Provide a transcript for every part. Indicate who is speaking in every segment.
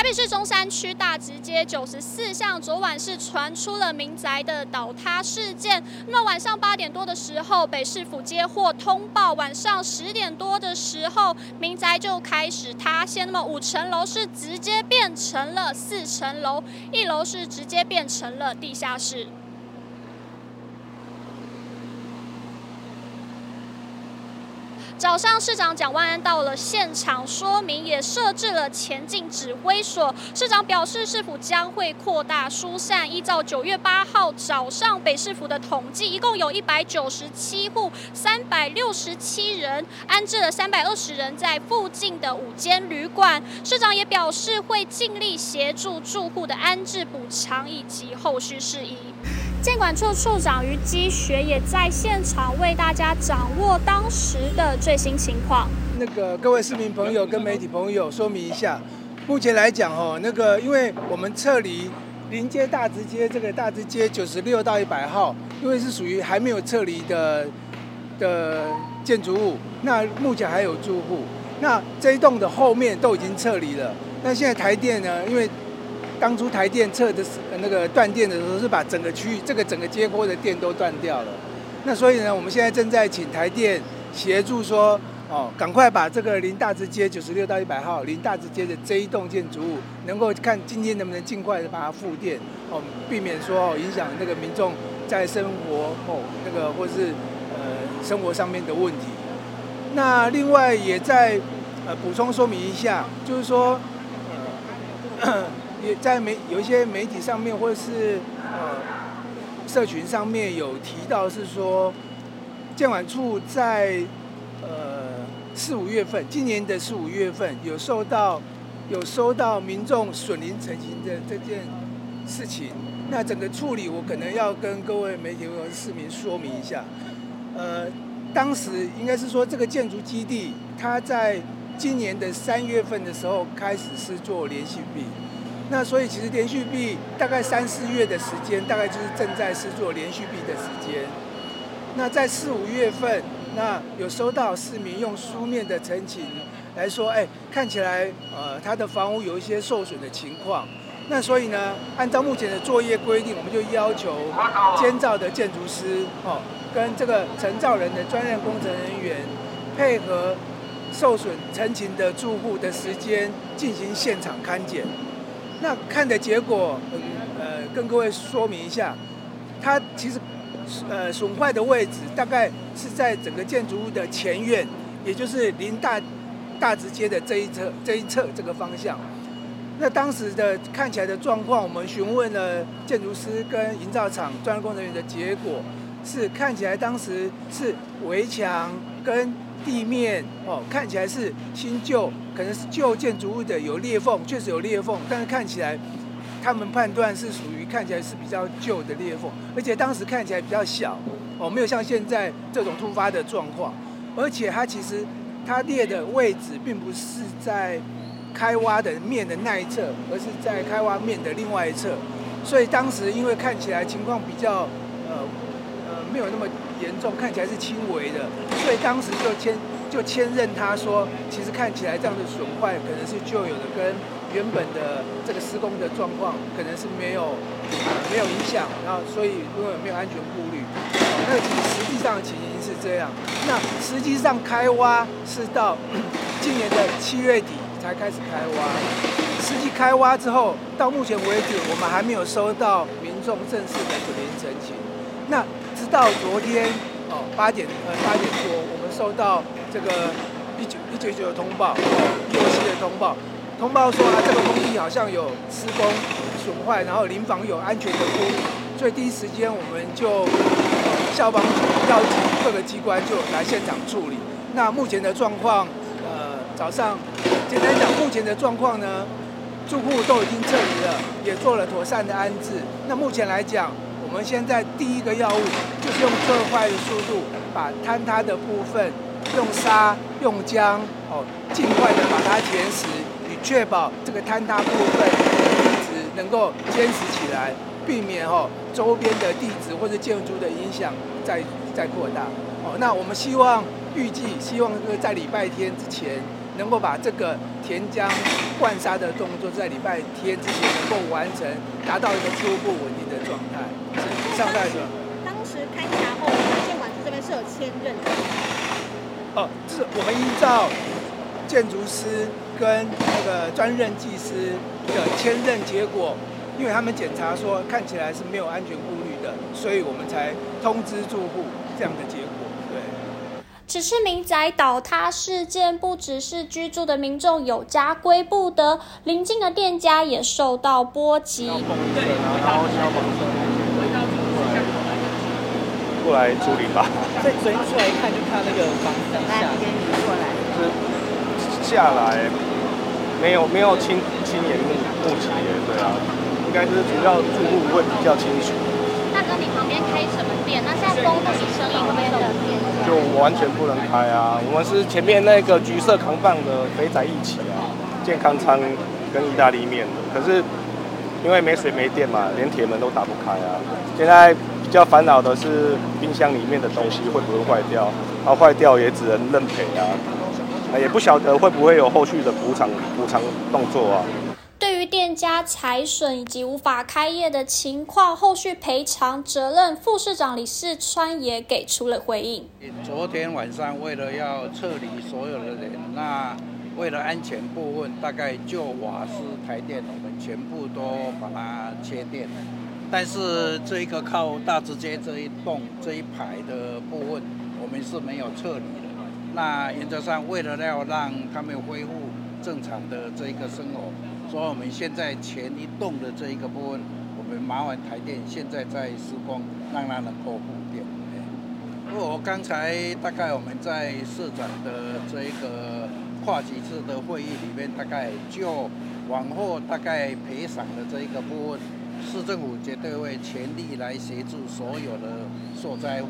Speaker 1: 台北市中山区大直街九十四巷，昨晚是传出了民宅的倒塌事件。那么晚上八点多的时候，北市府接获通报，晚上十点多的时候，民宅就开始塌陷。那么五层楼是直接变成了四层楼，一楼是直接变成了地下室。早上，市长蒋万安到了现场说明，也设置了前进指挥所。市长表示，市府将会扩大疏散。依照九月八号早上北市府的统计，一共有一百九十七户，三百六十七人，安置了三百二十人在附近的五间旅馆。市长也表示，会尽力协助住户的安置补偿以及后续事宜。建管处处长于积学也在现场为大家掌握当时的最新情况。
Speaker 2: 那个各位市民朋友跟媒体朋友说明一下，目前来讲哦，那个因为我们撤离临街大直街这个大直街九十六到一百号，因为是属于还没有撤离的的建筑物，那目前还有住户，那这一栋的后面都已经撤离了。那现在台电呢，因为当初台电测的是那个断电的时候，是把整个区域这个整个街廓的电都断掉了。那所以呢，我们现在正在请台电协助说，哦，赶快把这个林大直街九十六到一百号林大直街的这一栋建筑物，能够看今天能不能尽快的把它复电，哦，避免说哦影响那个民众在生活哦那个或是呃生活上面的问题。那另外也在呃补充说明一下，就是说。也在媒有一些媒体上面，或者是呃社群上面有提到，是说建管处在呃四五月份，今年的四五月份有受到有收到民众损邻成行的这件事情。那整个处理，我可能要跟各位媒体和市民说明一下。呃，当时应该是说这个建筑基地，它在今年的三月份的时候开始是做连续壁。那所以其实连续壁大概三四月的时间，大概就是正在施作连续壁的时间。那在四五月份，那有收到市民用书面的陈情来说，哎，看起来呃他的房屋有一些受损的情况。那所以呢，按照目前的作业规定，我们就要求监造的建筑师哦，跟这个承造人的专任工程人员配合受损陈情的住户的时间进行现场勘检。那看的结果，呃，跟各位说明一下，它其实，呃，损坏的位置大概是在整个建筑物的前院，也就是临大大直街的这一侧这一侧这个方向。那当时的看起来的状况，我们询问了建筑师跟营造厂专业工程员的结果，是看起来当时是围墙跟地面哦，看起来是新旧，可能是旧建筑物的有裂缝，确实有裂缝，但是看起来他们判断是属于看起来是比较旧的裂缝，而且当时看起来比较小。哦，没有像现在这种突发的状况，而且它其实它裂的位置并不是在开挖的面的那一侧，而是在开挖面的另外一侧，所以当时因为看起来情况比较呃没有那么。严重看起来是轻微的，所以当时就签就签认他说，其实看起来这样的损坏可能是旧有的，跟原本的这个施工的状况可能是没有没有影响，然后所以因为没有安全顾虑，那其实实际上的情形是这样。那实际上开挖是到今年的七月底才开始开挖，实际开挖之后到目前为止，我们还没有收到民众正式的损邻陈情。那到昨天哦八点呃八点多，我们收到这个一九一九九的通报哦一九七的通报，通报说啊这个工地好像有施工损坏，然后临房有安全的顾虑，所以第一时间我们就消防局召集各个机关就来现场处理。那目前的状况，呃早上简单讲，目前的状况呢，住户都已经撤离了，也做了妥善的安置。那目前来讲。我们现在第一个要务就是用最快的速度把坍塌的部分用沙、用浆哦，尽快的把它填实，以确保这个坍塌部分一直能够坚实起来，避免哦周边的地质或者建筑的影响再再扩大。哦，那我们希望预计希望在礼拜天之前能够把这个填江灌沙的动作在礼拜天之前能够完成，达到一个初步稳定的状态。是上代的。
Speaker 3: 当时勘查后，发现建管处这边是有签认的。
Speaker 2: 哦，是我们依照建筑师跟那个专任技师的签认结果，因为他们检查说看起来是没有安全顾虑的，所以我们才通知住户这样的结果。
Speaker 1: 此次民宅倒塌事件，不只是居住的民众有家归不得，邻近的店家也受到波及。对，然后消防车
Speaker 4: 过来处理吧。
Speaker 5: 所以昨天出来一看，就看那个房子下来，过来，
Speaker 4: 是下来，没有没有亲亲眼目目击耶，对啊，应该是主要住户会比较清楚。
Speaker 1: 开什么店？那现在公共生意会不会受影响？
Speaker 4: 就完全不能开啊！我们是前面那个橘色扛棒的肥仔一起啊，健康餐跟意大利面的。可是因为没水没电嘛，连铁门都打不开啊。现在比较烦恼的是冰箱里面的东西会不会坏掉？它坏掉也只能认赔啊，也不晓得会不会有后续的补偿补偿动作啊。
Speaker 1: 对于店家财损以及无法开业的情况，后续赔偿责任，副市长李世川也给出了回应。
Speaker 6: 昨天晚上为了要撤离所有的人，那为了安全部分，大概就瓦斯、台电，我们全部都把它切电了。但是这一个靠大直街这一栋这一排的部分，我们是没有撤离的。那原则上，为了要让他们恢复正常的这一个生活。所以我们现在前一栋的这一个部分，我们麻烦台电现在在施工，让它能够复电。因为我刚才大概我们在市长的这一个跨级次的会议里面，大概就往后大概赔偿的这一个部分，市政府绝对会全力来协助所有的受灾户。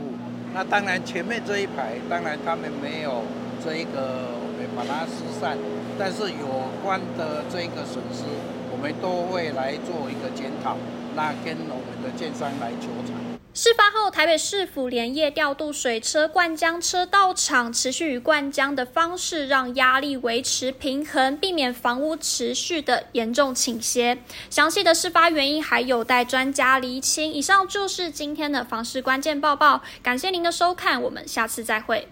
Speaker 6: 那当然前面这一排，当然他们没有这一个我们。把它疏散，但是有关的这个损失，我们都会来做一个检讨，那跟我们的建商来求偿。
Speaker 1: 事发后，台北市府连夜调度水车、灌浆车到场，持续以灌浆的方式让压力维持平衡，避免房屋持续的严重倾斜。详细的事发原因还有待专家厘清。以上就是今天的房市关键报报，感谢您的收看，我们下次再会。